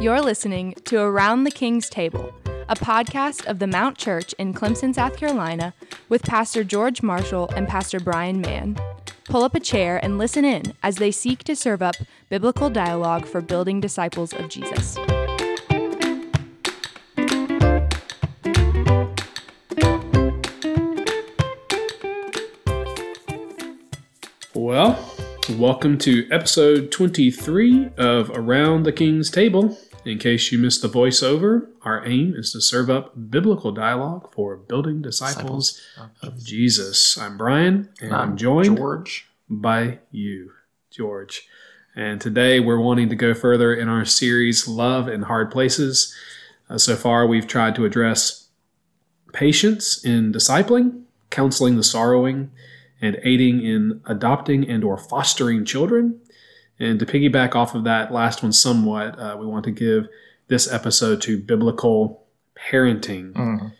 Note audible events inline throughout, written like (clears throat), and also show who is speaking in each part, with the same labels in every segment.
Speaker 1: You're listening to Around the King's Table, a podcast of the Mount Church in Clemson, South Carolina, with Pastor George Marshall and Pastor Brian Mann. Pull up a chair and listen in as they seek to serve up biblical dialogue for building disciples of Jesus.
Speaker 2: Well, welcome to episode 23 of Around the King's Table. In case you missed the voiceover, our aim is to serve up biblical dialogue for building disciples, of Jesus. I'm Brian, and I'm, joined
Speaker 3: George.
Speaker 2: by you, George. And today we're wanting to go further in our series, Love in Hard Places. Uh, so far, we've tried to address patience in discipling, counseling the sorrowing, and aiding in adopting and or fostering children. And to piggyback off of that last one somewhat, uh, we want to give this episode to biblical parenting.
Speaker 3: Mm.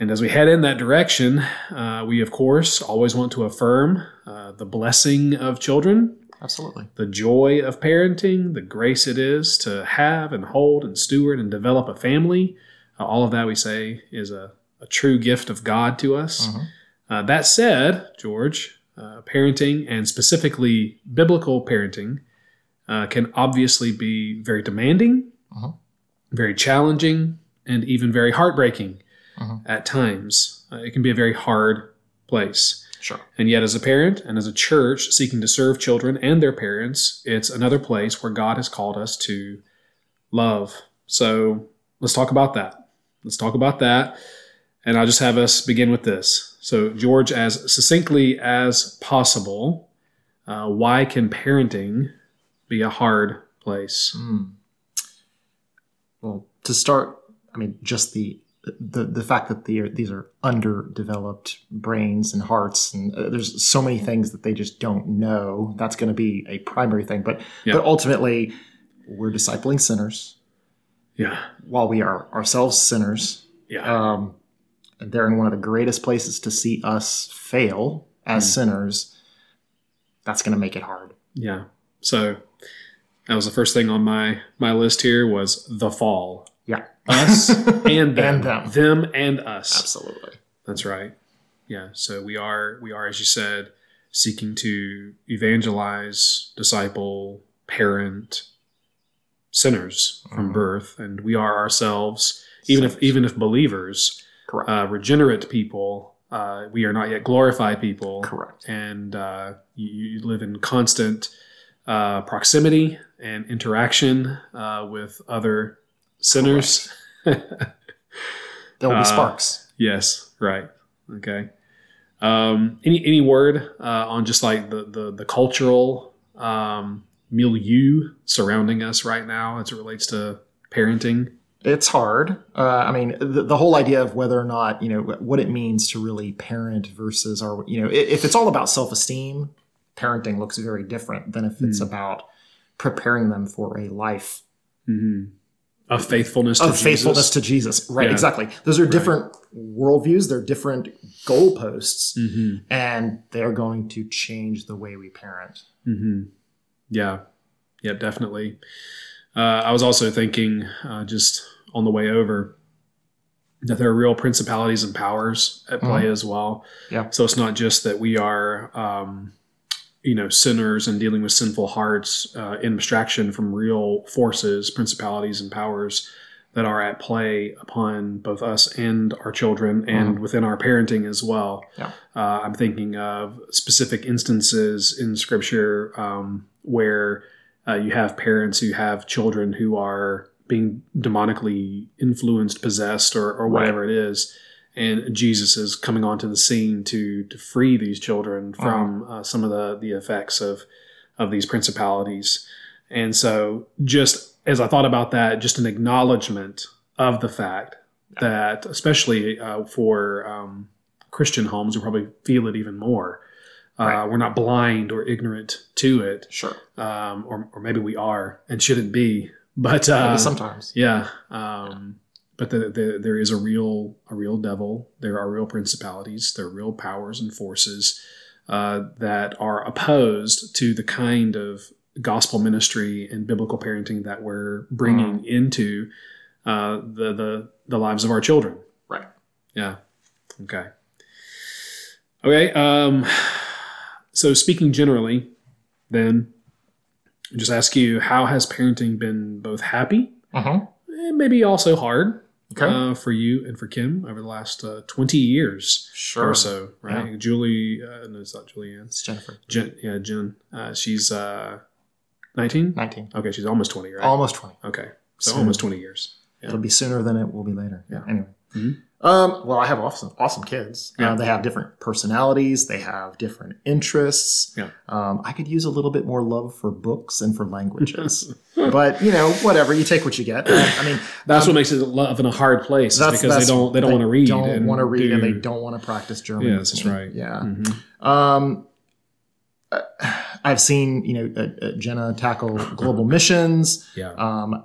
Speaker 2: And as we head in that direction, uh, we of course always want to affirm uh, the blessing of children,
Speaker 3: Absolutely.
Speaker 2: the joy of parenting, the grace it is to have and hold and steward and develop a family. Uh, all of that we say is a, a true gift of God to us.
Speaker 3: Mhm.
Speaker 2: Uh, that said, George, uh, parenting and specifically biblical parenting uh, can obviously be very demanding,
Speaker 3: Mhm.
Speaker 2: very challenging, and even very heartbreaking
Speaker 3: Mhm.
Speaker 2: at times. Uh, it can be a very hard place.
Speaker 3: Sure.
Speaker 2: And yet, as a parent and as a church seeking to serve children and their parents, it's another place where God has called us to love. So let's talk about that. Let's talk about that. And I'll just have us begin with this. So, George, as succinctly as possible, uh, why can parenting be a hard place?
Speaker 3: Mm. Well, to start, I mean, just the the the fact that the, these are underdeveloped brains and hearts, and uh, there's so many things that they just don't know. That's going to be a primary thing. But
Speaker 2: Yeah.
Speaker 3: but ultimately, we're discipling sinners
Speaker 2: Yeah.
Speaker 3: while we are ourselves sinners.
Speaker 2: Yeah.
Speaker 3: um, they're in one of the greatest places to see us fail as
Speaker 2: Hmm.
Speaker 3: sinners. That's going to make it hard.
Speaker 2: Yeah. So that was the first thing on my my list here was the fall.
Speaker 3: Yeah,
Speaker 2: Us (laughs) and them.
Speaker 3: And them.
Speaker 2: Them and us.
Speaker 3: absolutely.
Speaker 2: That's right. Yeah. So we are we are, as you said, seeking to evangelize, disciple, parent sinners from
Speaker 3: Mhm.
Speaker 2: birth, and we are ourselves, even if even if believers,
Speaker 3: Correct.
Speaker 2: uh, regenerate people, uh, we are not yet glorified people,
Speaker 3: Correct.
Speaker 2: and uh, you, you live in constant uh, proximity and interaction uh, with other sinners. (laughs)
Speaker 3: There will
Speaker 2: uh,
Speaker 3: be sparks.
Speaker 2: Yes, right. Okay. Um, any any word uh, on just like the the, the cultural um, milieu surrounding us right now as it relates to parenting?
Speaker 3: It's hard. Uh, I mean, the, the whole idea of whether or not you know what it means to really parent versus, or you know, if it's all about self-esteem, parenting looks very different than if it's
Speaker 2: Hmm.
Speaker 3: about preparing them for a life
Speaker 2: Mm-hmm. Of faithfulness to
Speaker 3: of faithfulness
Speaker 2: Jesus.
Speaker 3: to Jesus. Right,
Speaker 2: Yeah.
Speaker 3: exactly. Those are
Speaker 2: Right.
Speaker 3: different worldviews. They're different goalposts.
Speaker 2: hmm
Speaker 3: and they're going to change the way we parent.
Speaker 2: hmm Yeah. Yeah, definitely. Uh, I was also thinking uh, just on the way over that there are real principalities and powers at play as well.
Speaker 3: Yeah.
Speaker 2: So it's not just that we are, um, you know, sinners and dealing with sinful hearts uh, in abstraction from real forces, principalities, and powers that are at play upon both us and our children and
Speaker 3: Mhm.
Speaker 2: within our parenting as well.
Speaker 3: Yeah.
Speaker 2: Uh, I'm thinking of specific instances in Scripture um, where uh, you have parents who have children who are being demonically influenced, possessed, or, or whatever it is. And Jesus is coming onto the scene to to free these children from uh, some of the the effects of of these principalities. And so, just as I thought about that, just an acknowledgement of the fact that, especially uh, for um, Christian homes, we probably feel it even more. Uh,
Speaker 3: Right.
Speaker 2: We're not blind or ignorant to it,
Speaker 3: Sure.
Speaker 2: um, or, or maybe we are and shouldn't be. (laughs) But uh,
Speaker 3: sometimes.
Speaker 2: yeah, um, but the, the, there is a real a real devil. There are real principalities. There are real powers and forces uh, that are opposed to the kind of gospel ministry and biblical parenting that we're bringing into uh, the the the lives of our children.
Speaker 3: Right.
Speaker 2: Yeah. Okay. Okay. Um, so speaking generally, then, I just ask you, how has parenting been both happy
Speaker 3: Uh-huh.
Speaker 2: and maybe also hard
Speaker 3: Okay.
Speaker 2: uh, for you and for Kim over the last uh, twenty years
Speaker 3: sure.
Speaker 2: or so? Right. Julie, uh, no, it's not Julianne.
Speaker 3: It's Jennifer.
Speaker 2: Jen, yeah, Jen. Uh, she's uh, nineteen.
Speaker 3: 19.
Speaker 2: Okay, she's almost twenty, right?
Speaker 3: Almost 20.
Speaker 2: okay, so
Speaker 3: Soon.
Speaker 2: almost twenty years. Yeah.
Speaker 3: It'll be sooner than it will be later.
Speaker 2: Yeah.
Speaker 3: Anyway.
Speaker 2: Mhm.
Speaker 3: Um, well, I have awesome, awesome kids.
Speaker 2: Yeah.
Speaker 3: Uh, they have different personalities. They have different interests.
Speaker 2: Yeah.
Speaker 3: Um, I could use a little bit more love for books and for languages, (laughs) but you know, whatever. You take what you get. I, mean,
Speaker 2: That's
Speaker 3: um,
Speaker 2: what makes it love in a hard place.
Speaker 3: that's
Speaker 2: because
Speaker 3: that's-
Speaker 2: they don't they don't want to read.
Speaker 3: Don't want to read, and they don't want to practice German. With
Speaker 2: that's right.
Speaker 3: Yeah.
Speaker 2: Mhm.
Speaker 3: Um, uh, I've seen you know uh, uh, Jenna tackle global missions.
Speaker 2: Yeah.
Speaker 3: Um,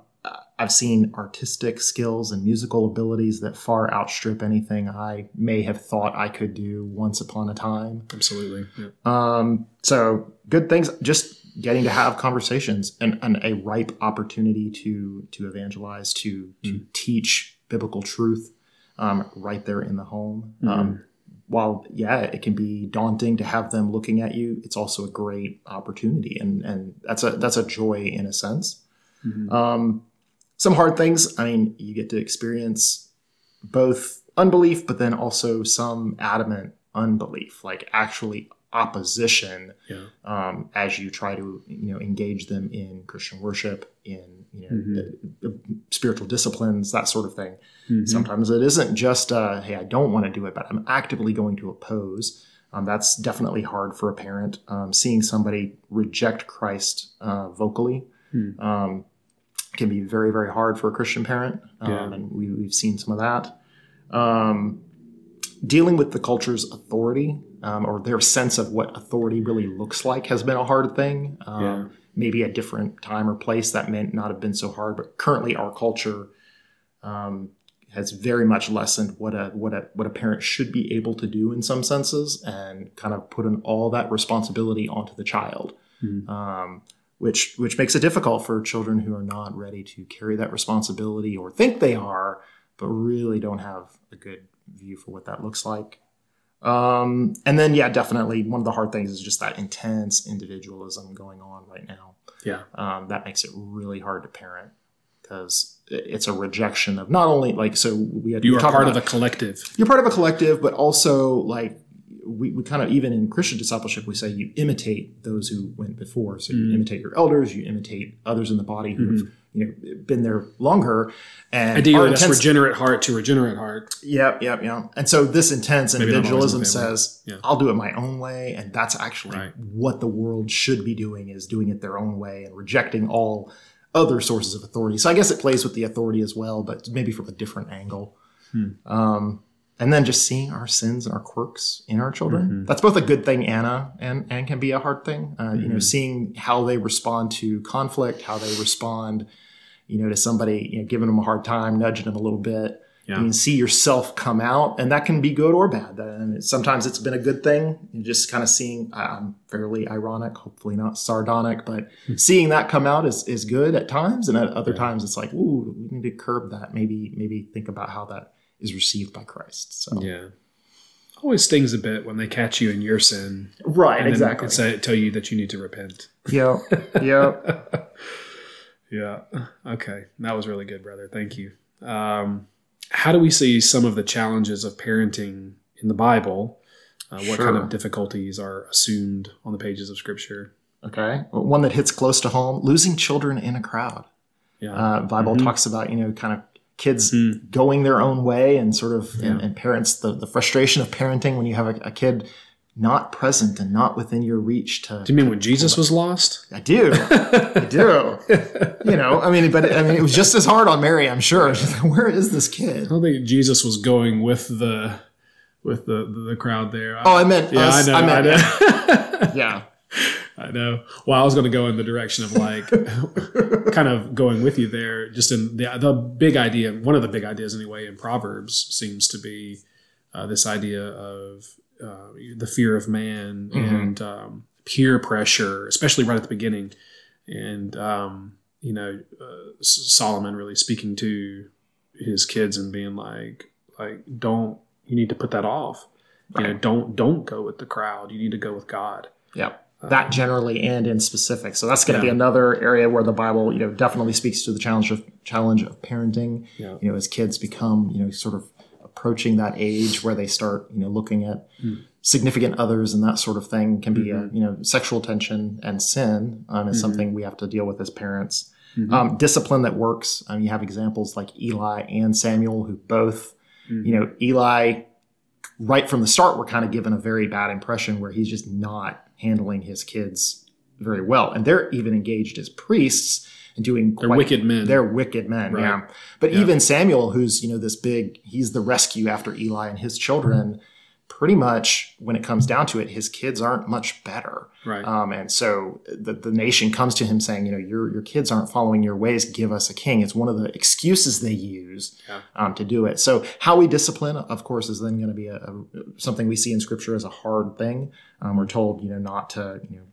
Speaker 3: I've seen artistic skills and musical abilities that far outstrip anything I may have thought I could do once upon a time.
Speaker 2: Absolutely. Yeah.
Speaker 3: Um, so good things. Just getting to have conversations and, and a ripe opportunity to to evangelize, to to teach biblical truth um, right there in the home. Um, while yeah, it can be daunting to have them looking at you, it's also a great opportunity, and and that's a that's a joy in a sense.
Speaker 2: Mhm.
Speaker 3: Um, some hard things. I mean, you get to experience both unbelief, but then also some adamant unbelief, like actually opposition
Speaker 2: Yeah.
Speaker 3: um, as you try to you know engage them in Christian worship, in you know
Speaker 2: Mhm.
Speaker 3: uh, uh, spiritual disciplines, that sort of thing.
Speaker 2: Mhm.
Speaker 3: Sometimes it isn't just uh, hey, I don't want to do it, but I'm actively going to oppose. Um, that's definitely hard for a parent. Um, seeing somebody reject Christ uh, vocally
Speaker 2: Hmm.
Speaker 3: Can be very, very hard for a Christian parent, um,
Speaker 2: Yeah.
Speaker 3: and we, we've seen some of that. Um, dealing with the culture's authority um, or their sense of what authority really looks like has been a hard thing. Um,
Speaker 2: Yeah.
Speaker 3: Maybe a different time or place that may not have been so hard, but currently our culture um, has very much lessened what a what a what a parent should be able to do in some senses, and kind of put in all that responsibility onto the child,
Speaker 2: Mhm.
Speaker 3: um, which which makes it difficult for children who are not ready to carry that responsibility or think they are, but really don't have a good view for what that looks like. Um, and then, yeah, definitely one of the hard things is just that intense individualism going on right now.
Speaker 2: Yeah.
Speaker 3: Um, that makes it really hard to parent because it's a rejection of not only like so we had
Speaker 2: you are part of a collective.
Speaker 3: you're part of a collective, but also like we, we kind of even in Christian discipleship we say you imitate those who went before. So you
Speaker 2: Mhm.
Speaker 3: imitate your elders, you imitate others in the body who have
Speaker 2: Mm-hmm.
Speaker 3: you know been there longer. And
Speaker 2: Ideally, that's
Speaker 3: intense-
Speaker 2: regenerate heart to regenerate heart.
Speaker 3: Yep, yep, yep. And so this intense
Speaker 2: Maybe
Speaker 3: individualism
Speaker 2: the same way.
Speaker 3: says,
Speaker 2: Yeah.
Speaker 3: I'll do it my own way. And that's actually
Speaker 2: Right.
Speaker 3: what the world should be doing is doing it their own way and rejecting all other sources of authority. So I guess it plays with the authority as well, but maybe from a different angle.
Speaker 2: Hmm.
Speaker 3: Um, and then just seeing our sins and our quirks in our children.
Speaker 2: Mhm.
Speaker 3: That's both a good thing anna and, and can be a hard thing. Uh, You know,
Speaker 2: Mhm.
Speaker 3: seeing how they respond to conflict, how they respond, you know, to somebody, you know, giving them a hard time, nudging them a little bit
Speaker 2: Yeah.
Speaker 3: you can see yourself come out and that can be good or bad and sometimes it's been a good thing just kind of seeing i'm fairly ironic hopefully not sardonic but seeing that come out is, is good at times and at other
Speaker 2: Yeah.
Speaker 3: times it's like ooh we need to curb that maybe maybe think about how that is received by christ so
Speaker 2: Yeah. Always stings a bit when they catch you in your sin.
Speaker 3: right exactly
Speaker 2: Say, tell you that you need to repent.
Speaker 3: yeah yeah (laughs)
Speaker 2: yeah. Okay. That was really good, brother. Thank you. Um, how do we see some of the challenges of parenting in the Bible? Uh, what kind of difficulties are assumed on the pages of Scripture?
Speaker 3: okay Well, one that hits close to home losing children in a crowd
Speaker 2: Yeah.
Speaker 3: uh, bible
Speaker 2: Mhm.
Speaker 3: talks about you know kind of kids
Speaker 2: Mhm.
Speaker 3: going their own way and sort of and,
Speaker 2: Yeah.
Speaker 3: and parents the, the frustration of parenting when you have a, a kid not present and not within your reach to
Speaker 2: do you mean when Jesus was lost?
Speaker 3: i do (laughs) i do you know i mean but i mean it was just as hard on mary i'm sure (laughs) where is this kid I
Speaker 2: don't think Jesus was going with the with the the, the crowd there.
Speaker 3: oh i meant
Speaker 2: yeah,
Speaker 3: us.
Speaker 2: I know. I,
Speaker 3: meant
Speaker 2: know. (laughs)
Speaker 3: yeah
Speaker 2: I know. Well, I was going to go in the direction of like (laughs) kind of going with you there. Just in the the big idea, one of the big ideas anyway in Proverbs seems to be uh, this idea of uh, the fear of man
Speaker 3: Mhm.
Speaker 2: and um, peer pressure, especially right at the beginning. and um, you know uh, Solomon really speaking to his kids and being like like don't you need to put that off. Right. You know, don't don't go with the crowd. You need to go with God.
Speaker 3: Yeah. That generally and in specific. So that's going to yeah. be another area where the Bible, you know, definitely speaks to the challenge of challenge of parenting. Yeah. You know, as kids become, you know, sort of approaching that age where they start, you know, looking at mm. significant others and that sort of thing can be, mm-hmm. a, you know, sexual tension and sin um, is mm-hmm. something we have to deal with as parents. Mm-hmm. Um, discipline that works. Um, you have examples like Eli and Samuel who both, you know, Eli right from the start were kind of given a very bad impression where he's just not handling his kids very well. And they're even engaged as priests and doing
Speaker 2: they're wicked men.
Speaker 3: They're wicked men, right. yeah. But yeah. even Samuel, who's you know this big, he's the rescue after Eli and his children. Pretty much, when it comes down to it, his kids aren't much better.
Speaker 2: Right.
Speaker 3: Um, and so the, the nation comes to him saying, you know, your your kids aren't following your ways. Give us a king. It's one of the excuses they use yeah. um, to do it. So how we discipline, of course, is then going to be a, a, something we see in Scripture as a hard thing. Um, we're told, you know, not to you know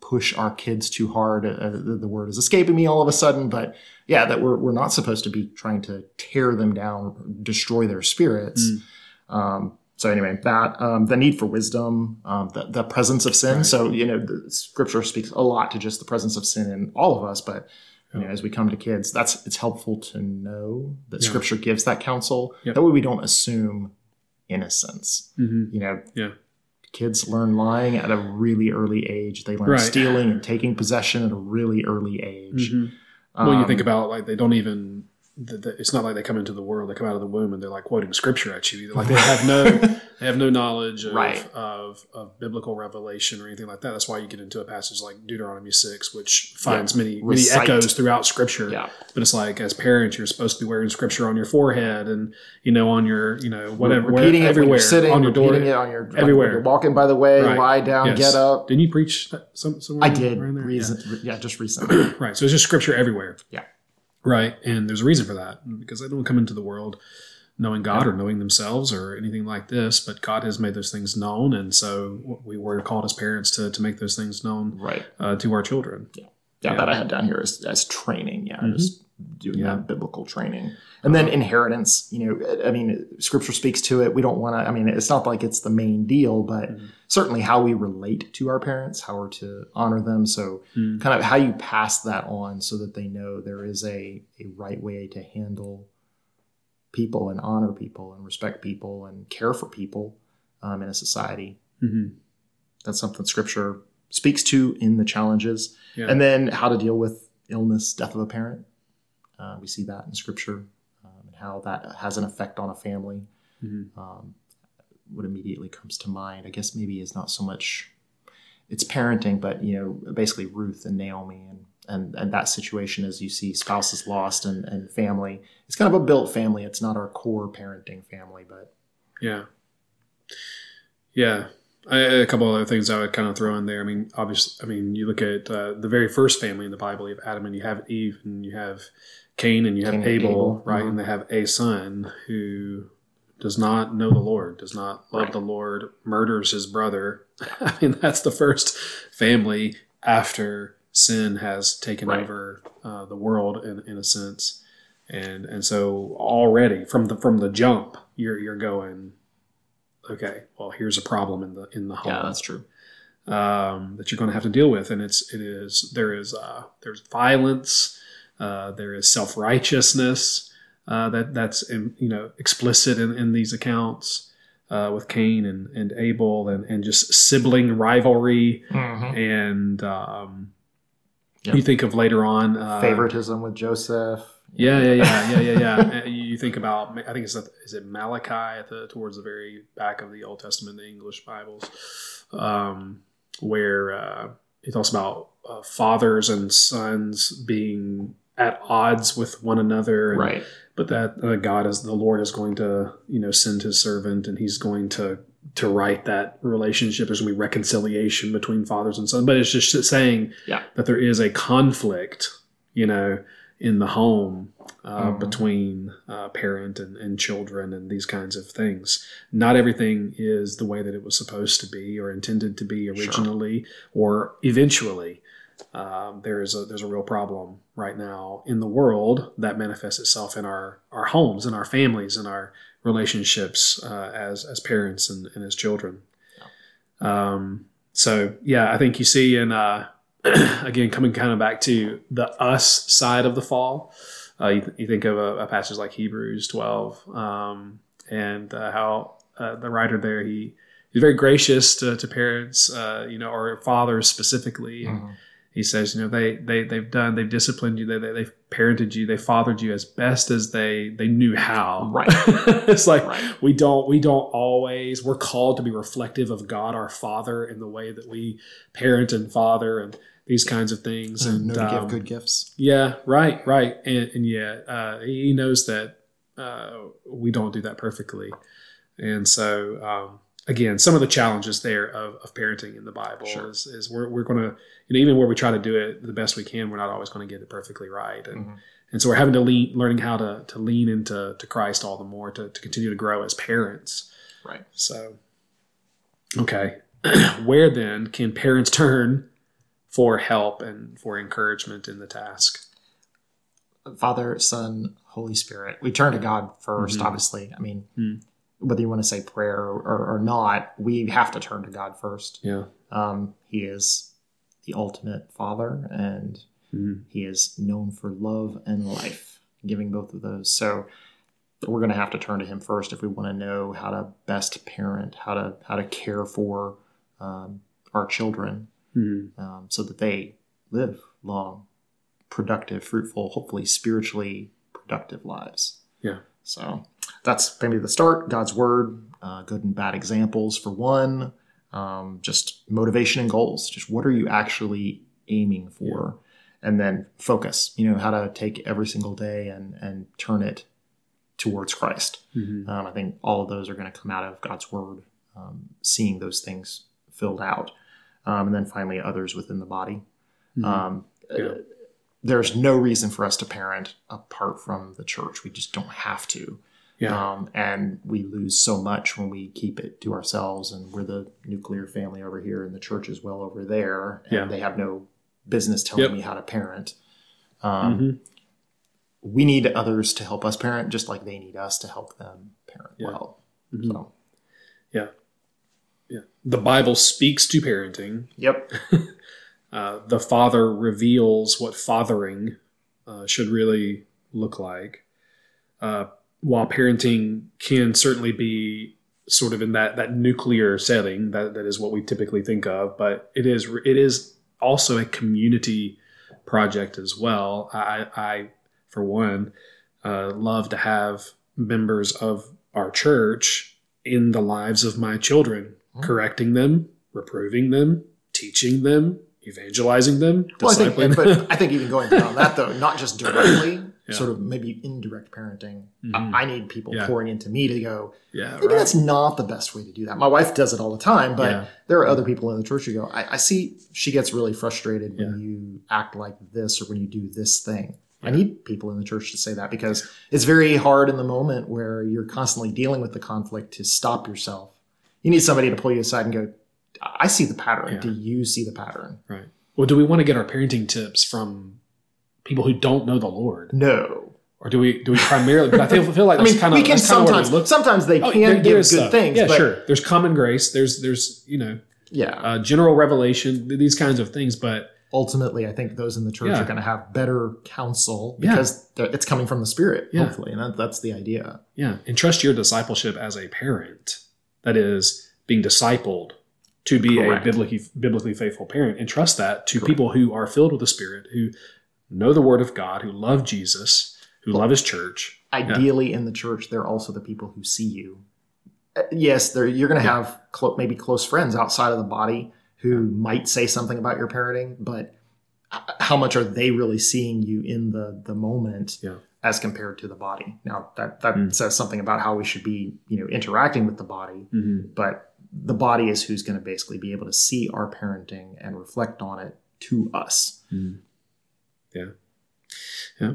Speaker 3: push our kids too hard. Uh, the, the, word is escaping me all of a sudden, but yeah, that we're, we're not supposed to be trying to tear them down, destroy their spirits. Mm. Um, so anyway, that um, the need for wisdom, um, the, the presence of sin. Right. So you know, the scripture speaks a lot to just the presence of sin in all of us, but you know, as we come to kids, that's it's helpful to know that yeah. scripture gives that counsel. Yep. That way, we don't assume innocence. Mm-hmm. You know,
Speaker 2: yeah
Speaker 3: kids learn lying at a really early age. They learn right. stealing and taking possession at a really early age.
Speaker 2: Mm-hmm. Um, well, you think about like they don't even the, the, it's not like they come into the world, they come out of the womb and they're like quoting scripture at you. Like they have no, (laughs) they have no knowledge of,
Speaker 3: right.
Speaker 2: of, of, biblical revelation or anything like that. That's why you get into a passage like Deuteronomy six, which finds yeah. many, Recite. many echoes throughout scripture.
Speaker 3: Yeah.
Speaker 2: But it's like, as parents, you're supposed to be wearing scripture on your forehead and, you know, on your, you know, whatever,
Speaker 3: repeating
Speaker 2: where,
Speaker 3: it everywhere, sitting, on your door, it on your, everywhere. you're walking by the way, right. lie down, yes. get up.
Speaker 2: Didn't you preach that some,
Speaker 3: I did. Reason, yeah. yeah, just recently. (clears throat)
Speaker 2: right. So it's just scripture everywhere.
Speaker 3: Yeah.
Speaker 2: Right. And there's a reason for that because they don't come into the world knowing God or knowing themselves or anything like this, but God has made those things known. And so we were called as parents to, to make those things known
Speaker 3: right.
Speaker 2: Uh, to our children.
Speaker 3: Yeah. yeah. That I had down here as, as training. Yeah. Mm-hmm. Just doing yeah. that biblical training. And then inheritance, you know, I mean, scripture speaks to it. We don't want to, I mean, it's not like it's the main deal, but mm-hmm. certainly how we relate to our parents, how we're to honor them. So, mm-hmm. kind of how you pass that on so that they know there is a, a right way to handle people and honor people and respect people and care for people um, in a society.
Speaker 2: Mm-hmm.
Speaker 3: That's something scripture speaks to in the challenges. Yeah. And then how to deal with illness, death of a parent. Uh, we see that in scripture and how that has an effect on a family. Mm-hmm. Um, what immediately comes to mind, I guess, maybe is not so much it's parenting, but you know, basically Ruth and Naomi and and and that situation as you see spouses lost and and family. It's kind of a built family. It's not our core parenting family, but
Speaker 2: yeah, yeah. I, a couple other things I would kind of throw in there. I mean, obviously, I mean, you look at uh, the very first family in the Bible. You have Adam and you have Eve, and you have Cain and you have Cain Abel, Abel, right? Mm-hmm. And they have a son who does not know the Lord, does not love right. the Lord, murders his brother. (laughs) I mean, that's the first family after sin has taken right. over uh, the world in, in a sense. And and so already from the from the jump, you're you're going, okay, well here's a problem in the in the home.
Speaker 3: Yeah, that's true.
Speaker 2: Um, that you're going to have to deal with, and it's it is there is uh, there's violence, uh, there is self righteousness uh, that that's in, you know explicit in, in these accounts uh, with Cain and, and Abel and, and just sibling rivalry mm-hmm. and um, yep. you think of later on
Speaker 3: uh, favoritism with Joseph.
Speaker 2: Yeah, yeah, yeah, yeah, yeah, yeah. (laughs) you think about I think it's is it Malachi at the towards the very back of the Old Testament, the English Bibles, um, where uh, he talks about uh, fathers and sons being at odds with one another.
Speaker 3: And, right.
Speaker 2: But that uh, God is the Lord is going to you know send His servant, and He's going to to right that relationship. There's going to be reconciliation between fathers and sons. But it's just saying
Speaker 3: yeah.
Speaker 2: that there is a conflict, you know, in the home uh, mm-hmm. between uh, parent and, and children and these kinds of things. Not everything is the way that it was supposed to be or intended to be originally sure. or eventually. Um, there is a there's a real problem right now in the world that manifests itself in our our homes, in our families, in our relationships uh, as as parents and, and as children. Um, so yeah, I think you see in uh, (clears throat) again coming kind of back to the us side of the fall. Uh, you, th- you think of a, a passage like Hebrews 12 um, and uh, how uh, the writer there he he's very gracious to, to parents, uh, you know, or fathers specifically.
Speaker 3: Mhm.
Speaker 2: He says, you know, they they they've done, they've disciplined you, they, they they've parented you, they fathered you as best as they they knew how.
Speaker 3: Right. (laughs)
Speaker 2: it's like
Speaker 3: Right.
Speaker 2: we don't we don't always we're called to be reflective of God our Father in the way that we parent and father and these kinds of things.
Speaker 3: And know to
Speaker 2: um,
Speaker 3: give good gifts.
Speaker 2: yeah, right, right, and, and yeah, uh, he knows that uh, we don't do that perfectly, and so um, again, some of the challenges there of, of parenting in the Bible
Speaker 3: Sure.
Speaker 2: is, is we're we're going to you know even where we try to do it the best we can, we're not always going to get it perfectly right, and
Speaker 3: Mhm.
Speaker 2: and so we're having to lean learning how to to lean into to Christ all the more to to continue to grow as parents.
Speaker 3: Right.
Speaker 2: So, okay, (clears throat) where then can parents turn for help and for encouragement in the task?
Speaker 3: Father, Son, Holy Spirit. We turn to God 1st
Speaker 2: Mhm.
Speaker 3: obviously. I mean,
Speaker 2: Hmm.
Speaker 3: Whether you want to say prayer or, or not, we have to turn to God first.
Speaker 2: Yeah.
Speaker 3: Um, he is the ultimate Father, and
Speaker 2: Mhm.
Speaker 3: He is known for love and life, giving both of those. So we're going to have to turn to Him first if we want to know how to best parent, how to how to care for um, our children,
Speaker 2: Mhm.
Speaker 3: um, so that they live long, productive, fruitful, hopefully spiritually productive lives.
Speaker 2: Yeah.
Speaker 3: So that's maybe the start. God's word, uh, good and bad examples for one. Um, just motivation and goals. Just what are you actually aiming for? And then focus. You know how to take every single day and and turn it towards Christ.
Speaker 2: Mhm.
Speaker 3: Um, I think all of those are going to come out of God's word, um, seeing those things filled out. Um, and then finally, others within the body.
Speaker 2: Mhm.
Speaker 3: Um,
Speaker 2: Yeah.
Speaker 3: There's no reason for us to parent apart from the church. We just don't have to.
Speaker 2: yeah.
Speaker 3: Um, and we lose so much when we keep it to ourselves and we're the nuclear family over here and the church is well over there. And
Speaker 2: Yeah.
Speaker 3: they have no business telling
Speaker 2: Yep.
Speaker 3: me how to parent. Um,
Speaker 2: Mhm.
Speaker 3: We need others to help us parent just like they need us to help them parent
Speaker 2: Yeah.
Speaker 3: well.
Speaker 2: Mhm.
Speaker 3: So,
Speaker 2: Yeah. The Bible speaks to parenting.
Speaker 3: yep. (laughs)
Speaker 2: Uh, the Father reveals what fathering uh, should really look like. Uh, while parenting can certainly be sort of in that that nuclear setting, that, that is what we typically think of, but it is it is also a community project as well. I, I for one, uh, love to have members of our church in the lives of my children,
Speaker 3: Mhm.
Speaker 2: correcting them, reproving them, teaching them, evangelizing them,
Speaker 3: Well, I think,
Speaker 2: discipling
Speaker 3: but. I think even going beyond that, though, not just (laughs) directly,
Speaker 2: Yeah.
Speaker 3: sort of maybe indirect parenting.
Speaker 2: Mhm.
Speaker 3: I, I need people
Speaker 2: Yeah.
Speaker 3: pouring into me to go,
Speaker 2: yeah,
Speaker 3: maybe
Speaker 2: right.
Speaker 3: that's not the best way to do that. My wife does it all the time, but
Speaker 2: Yeah.
Speaker 3: there are other people in the church who go, I, I see she gets really frustrated when you act like this or when you do this thing. I need people in the church to say that because it's very hard in the moment where you're constantly dealing with the conflict to stop yourself. You need somebody to pull you aside and go, I see the pattern.
Speaker 2: Yeah.
Speaker 3: Do you see the pattern?
Speaker 2: Right. Well, do we want to get our parenting tips from people who don't know the Lord,
Speaker 3: No.
Speaker 2: or do we do we primarily? But I feel, feel like
Speaker 3: I mean,
Speaker 2: kind of
Speaker 3: we can
Speaker 2: of we
Speaker 3: sometimes,
Speaker 2: look.
Speaker 3: sometimes they
Speaker 2: Oh,
Speaker 3: can
Speaker 2: there-
Speaker 3: give good
Speaker 2: stuff.
Speaker 3: things.
Speaker 2: Yeah, sure. There's common grace. There's there's you know
Speaker 3: Yeah.
Speaker 2: uh, general revelation. These kinds of things, but
Speaker 3: ultimately, I think those in the church
Speaker 2: Yeah.
Speaker 3: are going to have better counsel because they're- it's coming from the Spirit,
Speaker 2: Yeah.
Speaker 3: hopefully, and that, that's the idea.
Speaker 2: yeah, and trust your discipleship as a parent. That is being discipled to be
Speaker 3: Correct.
Speaker 2: a biblically biblically faithful parent. Entrust that to
Speaker 3: Correct.
Speaker 2: people who are filled with the Spirit, who know the Word of God, who love Jesus, who love His church.
Speaker 3: Ideally, in the church, they're also the people who see you. Uh, Yes, you're going to
Speaker 2: Yeah.
Speaker 3: have clo- maybe close friends outside of the body who might say something about your parenting, but how much are they really seeing you in the the moment
Speaker 2: Yeah.
Speaker 3: as compared to the body? Now that that
Speaker 2: Mm.
Speaker 3: says something about how we should be, you know, interacting with the body.
Speaker 2: Mm-hmm.
Speaker 3: but the body is who's going to basically be able to see our parenting and reflect on it to us.
Speaker 2: Mm. Yeah. Yeah.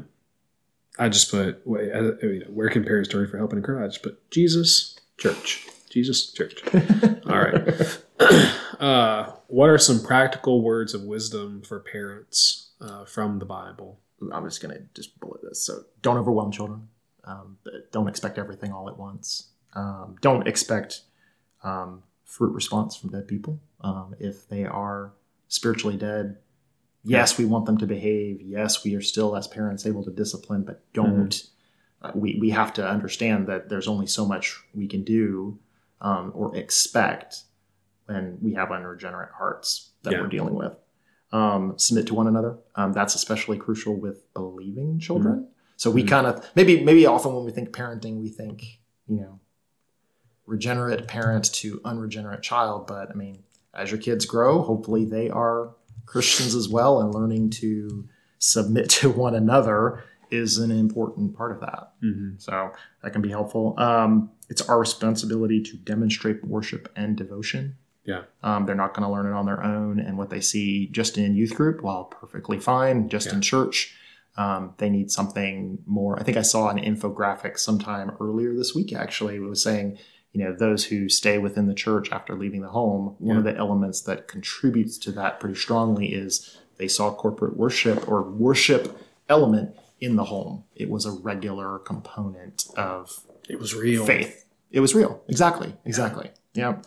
Speaker 2: I just put, wait, you know, where can parents turn for help and encouragement? I just put Jesus, church. Jesus, church. (laughs) All right. (clears throat) Uh, what are some practical words of wisdom for parents uh, from the Bible?
Speaker 3: I'm just going to just bullet this. So don't overwhelm children. Um, don't expect everything all at once. Um, don't expect um, fruit response from dead people. Um, if they are spiritually dead, yes, we want them to behave. Yes, we are still as parents able to discipline, but don't. Mm-hmm. Uh, we we have to understand that there's only so much we can do um, or expect when we have unregenerate hearts that yeah. we're dealing with. Um, submit to one another. Um, that's especially crucial with believing children. Mm-hmm. So we mm-hmm. kind of maybe maybe often when we think parenting, we think you know regenerate parent to unregenerate child. But I mean, as your kids grow, hopefully they are Christians as well, and learning to submit (laughs) to one another is an important part of that. Mm-hmm. So that can be helpful. Um, it's our responsibility to demonstrate worship and devotion.
Speaker 2: Yeah.
Speaker 3: Um, they're not going to learn it on their own. And what they see just in youth group, while perfectly fine, just yeah. in church, um, they need something more. I think I saw an infographic sometime earlier this week, actually, it was saying, you know, those who stay within the church after leaving the home, one of the elements that contributes to that pretty strongly is they saw corporate worship or worship element in the home. It was a regular component of
Speaker 2: it was real
Speaker 3: faith. It was real. Exactly. Exactly. Yeah.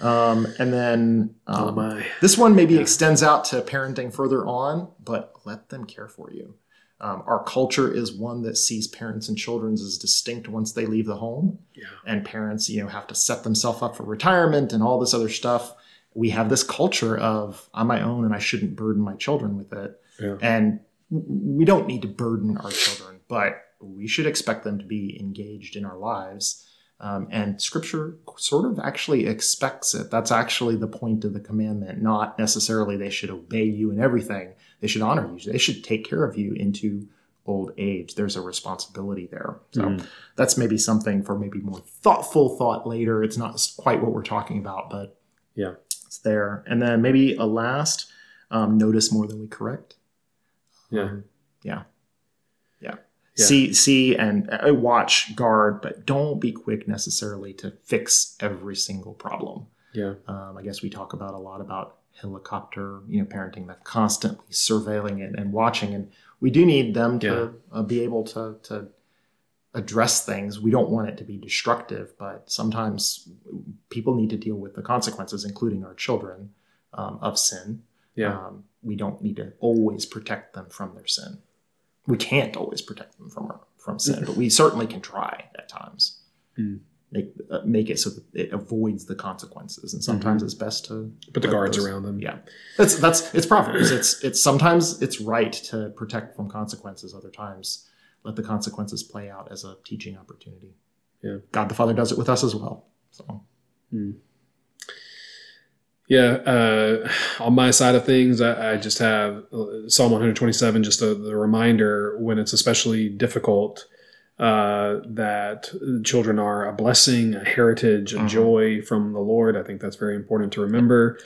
Speaker 3: Um, and then um, oh this one maybe yeah. extends out to parenting further on, but let them care for you. Um, our culture is one that sees parents and children as distinct once they leave the home,
Speaker 2: yeah.
Speaker 3: and parents, you know, have to set themselves up for retirement and all this other stuff. We have this culture of I'm my own and I shouldn't burden my children with it,
Speaker 2: yeah.
Speaker 3: and we don't need to burden our children, but we should expect them to be engaged in our lives. Um, and scripture sort of actually expects it. That's actually the point of the commandment, not necessarily they should obey you in everything. They should honor you. They should take care of you into old age. There's a responsibility there. So mm. that's maybe something for maybe more thoughtful thought later. It's not quite what we're talking about, but
Speaker 2: yeah,
Speaker 3: it's there. And then maybe a last um, notice more than we correct.
Speaker 2: Yeah. Um,
Speaker 3: yeah. Yeah. Yeah. See, see, and uh, watch, guard, but don't be quick necessarily to fix every single problem.
Speaker 2: Yeah.
Speaker 3: Um, I guess we talk about a lot about helicopter, you know, parenting that constantly surveilling it and watching, and we do need them to yeah. uh, be able to to address things. We don't want it to be destructive, but sometimes people need to deal with the consequences, including our children, um, of sin.
Speaker 2: Yeah.
Speaker 3: Um, we don't need to always protect them from their sin. We can't always protect them from our, from sin, but we certainly can try at times.
Speaker 2: Mm.
Speaker 3: Make uh, make it so that it avoids the consequences, and sometimes mm-hmm. it's best to
Speaker 2: put the guards those, around them.
Speaker 3: Yeah, that's that's it's proverbs. it's it's sometimes it's right to protect from consequences. Other times, let the consequences play out as a teaching opportunity.
Speaker 2: Yeah,
Speaker 3: God the Father does it with us as well. So.
Speaker 2: Mm. Yeah, uh, on my side of things, I, I just have uh, Psalm 127, just a, the reminder when it's especially difficult uh, that children are a blessing, a heritage, a mm-hmm. joy from the Lord. I think that's very important to remember.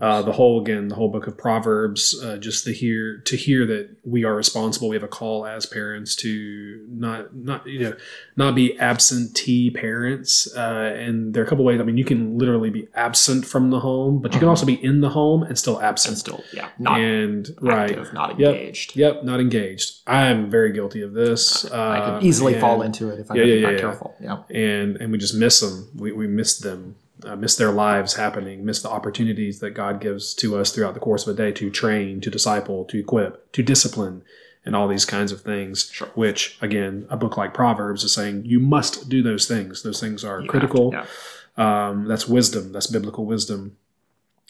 Speaker 2: Uh, the whole again, the whole book of Proverbs, uh, just to hear to hear that we are responsible. We have a call as parents to not not you know not be absentee parents. Uh, and there are a couple ways. I mean, you can literally be absent from the home, but you mm-hmm. can also be in the home and still absent. And
Speaker 3: still, yeah, not
Speaker 2: and active,
Speaker 3: right, not engaged.
Speaker 2: Yep, yep, not engaged. I am very guilty of this.
Speaker 3: Easily and, fall into it if I'm yeah, yeah, not yeah, careful. Yeah.
Speaker 2: And and we just miss them. We, we miss them. Uh, miss their lives happening, miss the opportunities that God gives to us throughout the course of a day to train, to disciple, to equip, to discipline, and all these kinds of things.
Speaker 3: Sure.
Speaker 2: Which, again, a book like Proverbs is saying you must do those things. Those things are you critical.
Speaker 3: Yeah.
Speaker 2: Um, that's wisdom. That's biblical wisdom.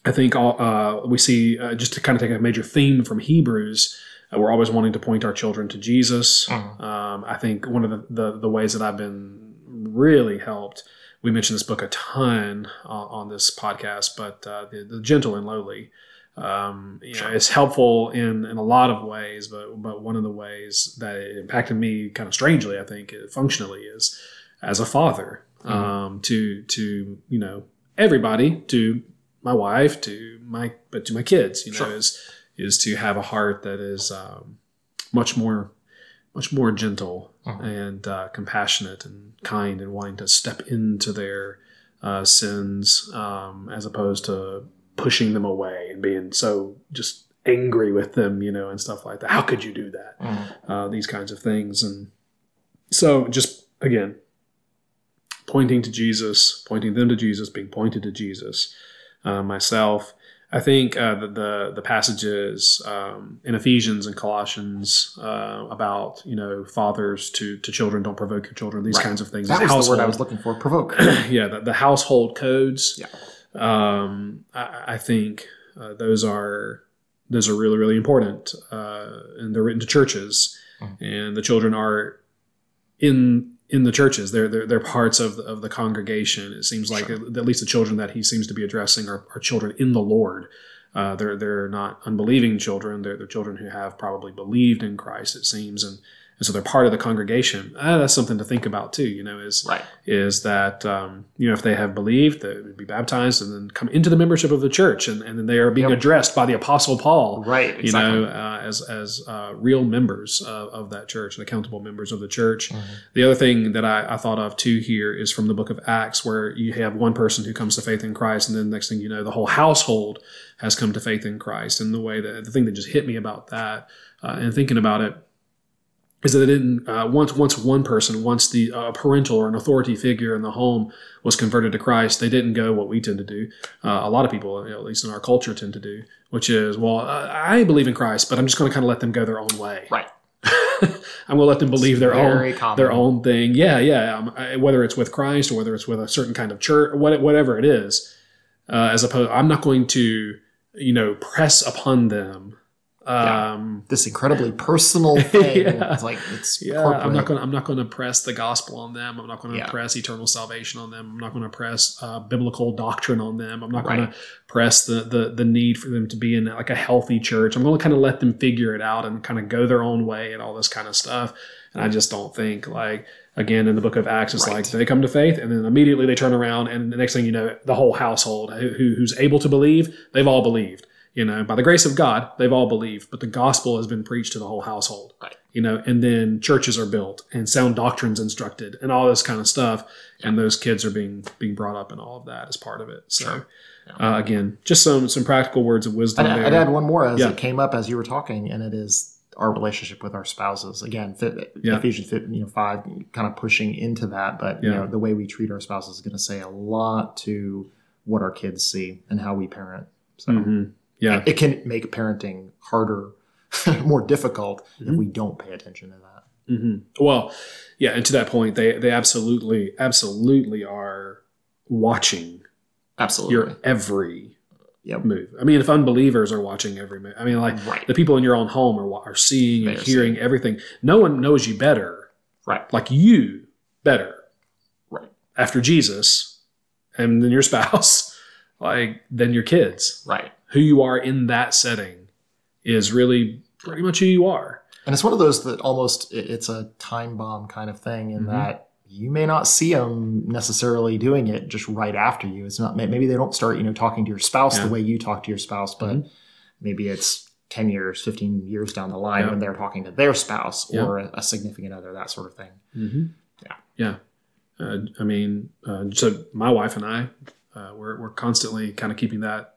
Speaker 2: I think all, uh, we see uh, just to kind of take a major theme from Hebrews uh, we're always wanting to point our children to Jesus.
Speaker 3: Mm-hmm.
Speaker 2: Um, I think one of the, the, the, ways that I've been really helped, we mentioned this book a ton on, on this podcast, but uh, the, the, Gentle and Lowly. Um, you know, it's helpful in, in a lot of ways, but but one of the ways that it impacted me kind of strangely, I think, functionally, is as a father mm-hmm. um, to to you know everybody, to my wife, to my but to my kids, you know, sure. is is to have a heart that is um, much more much more gentle uh-huh. and uh, compassionate and kind and wanting to step into their uh, sins um, as opposed to pushing them away and being so just angry with them, you know, and stuff like that. How could you do that?
Speaker 3: Mhm.
Speaker 2: Uh, these kinds of things. And so just again, pointing to Jesus, pointing them to Jesus, being pointed to Jesus. Uh, myself, I think uh, the, the the passages um, in Ephesians and Colossians uh, about you know fathers to to children don't provoke your children these
Speaker 3: Right.
Speaker 2: kinds of things.
Speaker 3: That was the word I was looking for. Provoke. (clears throat)
Speaker 2: yeah, the, the household codes.
Speaker 3: Yeah.
Speaker 2: Um, I, I think uh, those are those are really really important, uh, and they're written to churches,
Speaker 3: Mhm.
Speaker 2: and the children are in in the churches. They're they're, they're parts of the, of the congregation. It seems like
Speaker 3: Sure.
Speaker 2: at, least the children that he seems to be addressing are, are children in the Lord. Uh, they're they're not unbelieving children. They're, they're children who have probably believed in Christ. It seems, and and so they're part of the congregation. Uh, that's something to think about too. You know, is
Speaker 3: right.
Speaker 2: is that um, you know if they have believed they would be baptized and then come into the membership of the church and, and then they are being
Speaker 3: Yep.
Speaker 2: addressed by the apostle paul
Speaker 3: Right.
Speaker 2: you know uh, as as uh, real members of, of that church and accountable members of the church
Speaker 3: Mhm.
Speaker 2: the other thing that I, I thought of too here is from the book of acts where you have one person who comes to faith in christ and then the next thing you know the whole household has come to faith in christ and the way that the thing that just hit me about that uh, and thinking about it is that they didn't uh, once once one person once the uh, parental or an authority figure in the home was converted to Christ they didn't go what we tend to do uh, a lot of people you know, at least in our culture tend to do which is well uh, I believe in Christ but I'm just going to kind of let them go their own way
Speaker 3: Right. (laughs)
Speaker 2: I'm going to let them believe their own
Speaker 3: common.
Speaker 2: their own thing yeah yeah um, I- whether it's with Christ or whether it's with a certain kind of church what- whatever it is uh, as opposed I'm not going to you know press upon them
Speaker 3: Yeah.
Speaker 2: um,
Speaker 3: This incredibly personal (laughs) thing.
Speaker 2: Yeah.
Speaker 3: It's like it's
Speaker 2: yeah,
Speaker 3: corporate.
Speaker 2: I'm not going. to I'm not going to press the gospel on them. I'm not going to
Speaker 3: Yeah.
Speaker 2: press eternal salvation on them. I'm not going to press uh, biblical doctrine on them. I'm not going
Speaker 3: Right.
Speaker 2: to press the, the the need for them to be in like a healthy church. I'm going to kind of let them figure it out and kind of go their own way and all this kind of stuff. And I just don't think like again in the book of Acts, it's
Speaker 3: Right.
Speaker 2: like they come to faith and then immediately they turn around and the next thing you know, the whole household who- who's able to believe, they've all believed. You know, by the grace of God, they've all believed, but the gospel has been preached to the whole household
Speaker 3: Right.
Speaker 2: you know, and then churches are built and sound doctrines instructed and all this kind of stuff. And those kids are being being brought up and all of that as part of it. So
Speaker 3: Sure.
Speaker 2: uh, again, just some some practical words of wisdom
Speaker 3: I'd,
Speaker 2: there.
Speaker 3: I'd add one more as
Speaker 2: Yeah.
Speaker 3: it came up as you were talking, and it is our relationship with our spouses. Again, fit,
Speaker 2: Yeah.
Speaker 3: Ephesians fit, you know, five, kind of pushing into that. But you know, the way we treat our spouses is going to say a lot to what our kids see and how we parent. So
Speaker 2: Mhm. Yeah,
Speaker 3: it can make parenting harder, (laughs) more difficult
Speaker 2: Mhm.
Speaker 3: if we don't pay attention to that.
Speaker 2: hmm Well, yeah, and to that point, they they absolutely absolutely are watching
Speaker 3: Absolutely.
Speaker 2: your every
Speaker 3: Yep.
Speaker 2: move. I mean, if unbelievers are watching every move, I mean, like
Speaker 3: right.
Speaker 2: the people in your own home are are seeing and
Speaker 3: are
Speaker 2: hearing everything. No one knows you better,
Speaker 3: Right.
Speaker 2: like you better
Speaker 3: Right.
Speaker 2: after Jesus, and then your spouse, (laughs) like then your kids.
Speaker 3: Right.
Speaker 2: Who you are in that setting is really pretty much who you are.
Speaker 3: And it's one of those that almost it's a time bomb kind of thing in
Speaker 2: Mhm.
Speaker 3: that you may not see them necessarily doing it just right after you. It's not maybe they don't start you know talking to your spouse
Speaker 2: Yeah.
Speaker 3: the way you talk to your spouse, but
Speaker 2: Mhm.
Speaker 3: maybe it's ten years, fifteen years down the line
Speaker 2: Yeah.
Speaker 3: when they're talking to their spouse
Speaker 2: Yeah.
Speaker 3: or a, a significant other, that sort of thing.
Speaker 2: Mm-hmm.
Speaker 3: Yeah.
Speaker 2: Yeah. Uh, I mean, uh, so my wife and I, uh, we're, we're constantly kind of keeping that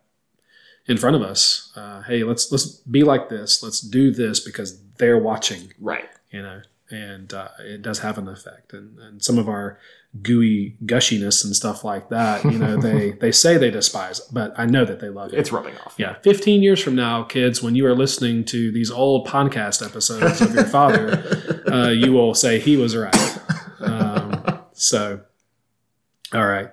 Speaker 2: in front of us. Uh, hey, let's let's be like this. Let's do this because they're watching.
Speaker 3: Right.
Speaker 2: You know, and uh, it does have an effect. And, and some of our gooey gushiness and stuff like that, you know, they (laughs) they say they despise, but I know that they love it.
Speaker 3: It's rubbing off.
Speaker 2: Yeah, 15 years from now, kids, when you are listening to these old podcast episodes of your father, (laughs) uh, you will say he was right. Um, so, all right.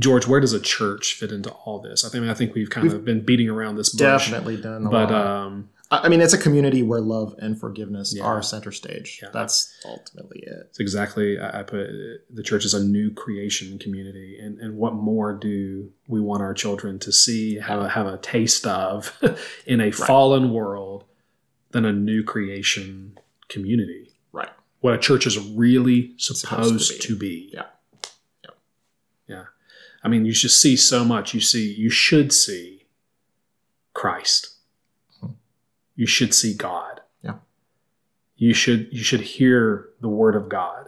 Speaker 2: George, where does a church fit into all this? I think I think we've kind of
Speaker 3: We've
Speaker 2: been beating around this bush,
Speaker 3: Definitely done a
Speaker 2: but um,
Speaker 3: I mean, it's a community where love and forgiveness
Speaker 2: Yeah.
Speaker 3: are center stage.
Speaker 2: Yeah.
Speaker 3: That's ultimately it.
Speaker 2: it's exactly I I put it, the church is a new creation community, and and what more do we want our children to see, have a, have a taste of (laughs) in a fallen world than a new creation community?
Speaker 3: Right.
Speaker 2: What a church is really supposed,
Speaker 3: Supposed
Speaker 2: to
Speaker 3: to
Speaker 2: be.
Speaker 3: be. Yeah.
Speaker 2: Yeah. I mean, you should see so much. You see, you should see Christ.
Speaker 3: Hmm.
Speaker 2: You should see God.
Speaker 3: Yeah.
Speaker 2: You should you should hear the word of God.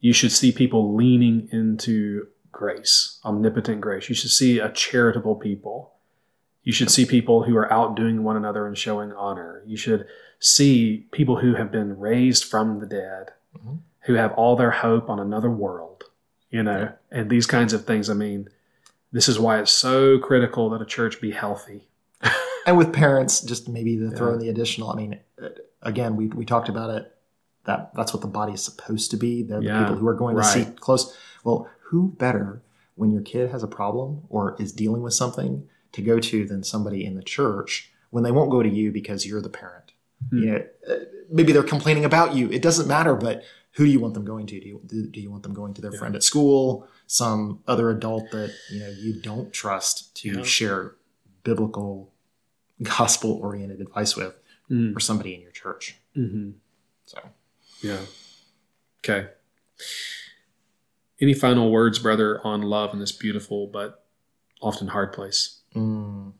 Speaker 2: You should see people leaning into grace, omnipotent grace. You should see a charitable people. You should see people who are outdoing one another and showing honor. You should see people who have been raised from the dead,
Speaker 3: Mhm.
Speaker 2: who have all their hope on another world, you know, and these kinds of things. I mean, this is why it's so critical that a church be healthy. (laughs)
Speaker 3: and with parents, just maybe to throw in the additional. I mean, uh, again, we we talked about it. That that's what the body is supposed to be. They're the people who are going to
Speaker 2: right.
Speaker 3: see close. Well, who better when your kid has a problem or is dealing with something to go to than somebody in the church when they won't go to you because you're the parent.
Speaker 2: Hmm.
Speaker 3: You know, uh, maybe they're complaining about you. It doesn't matter, but who do you want them going to? Do you do, you want them going to their
Speaker 2: Yeah.
Speaker 3: friend at school, some other adult that you know you don't trust to
Speaker 2: Yeah.
Speaker 3: share biblical, gospel oriented advice with,
Speaker 2: Mm.
Speaker 3: or somebody in your church?
Speaker 2: Mm-hmm.
Speaker 3: So
Speaker 2: Yeah. Okay. Any final words, brother, on love in this beautiful but often hard place?
Speaker 3: mm,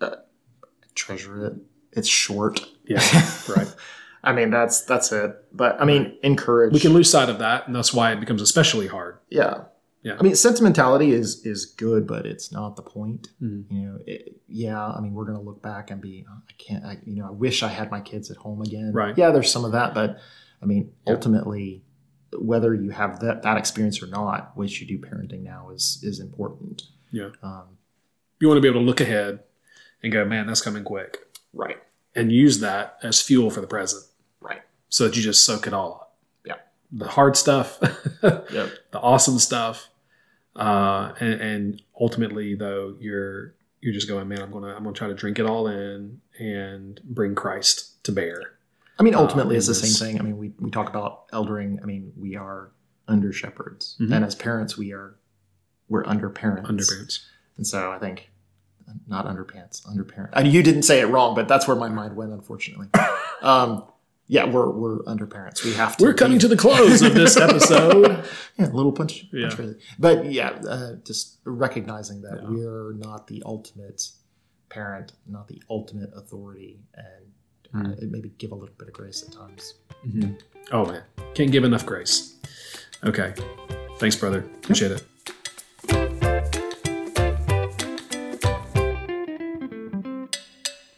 Speaker 3: uh, treasure it. It's short.
Speaker 2: Yeah, (laughs) right.
Speaker 3: I mean, that's that's it. But I mean, encourage.
Speaker 2: We can lose sight of that, and that's why it becomes especially hard.
Speaker 3: yeah
Speaker 2: Yeah.
Speaker 3: i mean sentimentality is is good but it's not the point
Speaker 2: Mhm.
Speaker 3: you know it, yeah i mean we're gonna look back and be "Oh, i can't I, you know i wish i had my kids at home again
Speaker 2: Right.
Speaker 3: yeah there's some of that but i mean
Speaker 2: Yeah.
Speaker 3: ultimately whether you have that, that experience or not which you do parenting now is is important
Speaker 2: Yeah.
Speaker 3: um,
Speaker 2: You want to be able to look ahead and go, man, that's coming quick,
Speaker 3: right
Speaker 2: and use that as fuel for the present
Speaker 3: right
Speaker 2: so that you just soak it all up.
Speaker 3: Yeah.
Speaker 2: The hard stuff, (laughs)
Speaker 3: yep
Speaker 2: the awesome stuff, uh, and, and ultimately, though, you're you're just going, man, I'm gonna I'm gonna try to drink it all in and bring Christ to bear.
Speaker 3: i mean ultimately it's the
Speaker 2: this-
Speaker 3: same thing i mean we, we talk about eldering i mean we are under shepherds
Speaker 2: Mhm.
Speaker 3: and as parents we are we're under parents
Speaker 2: Under parents.
Speaker 3: And so I think not underpants, underparent. I mean, you didn't say it wrong, but that's where my mind went, unfortunately. (laughs) Um, yeah, we're we're underparents. We have to.
Speaker 2: We're coming
Speaker 3: be-
Speaker 2: to the close of this (laughs) episode.
Speaker 3: yeah, a little punch.
Speaker 2: Yeah.
Speaker 3: punch crazy. But yeah, uh, just recognizing that
Speaker 2: Yeah.
Speaker 3: we're not the ultimate parent, not the ultimate authority, and uh, maybe give a little bit of grace at times.
Speaker 2: Oh man, can't give enough grace. Okay, thanks, brother. Appreciate it.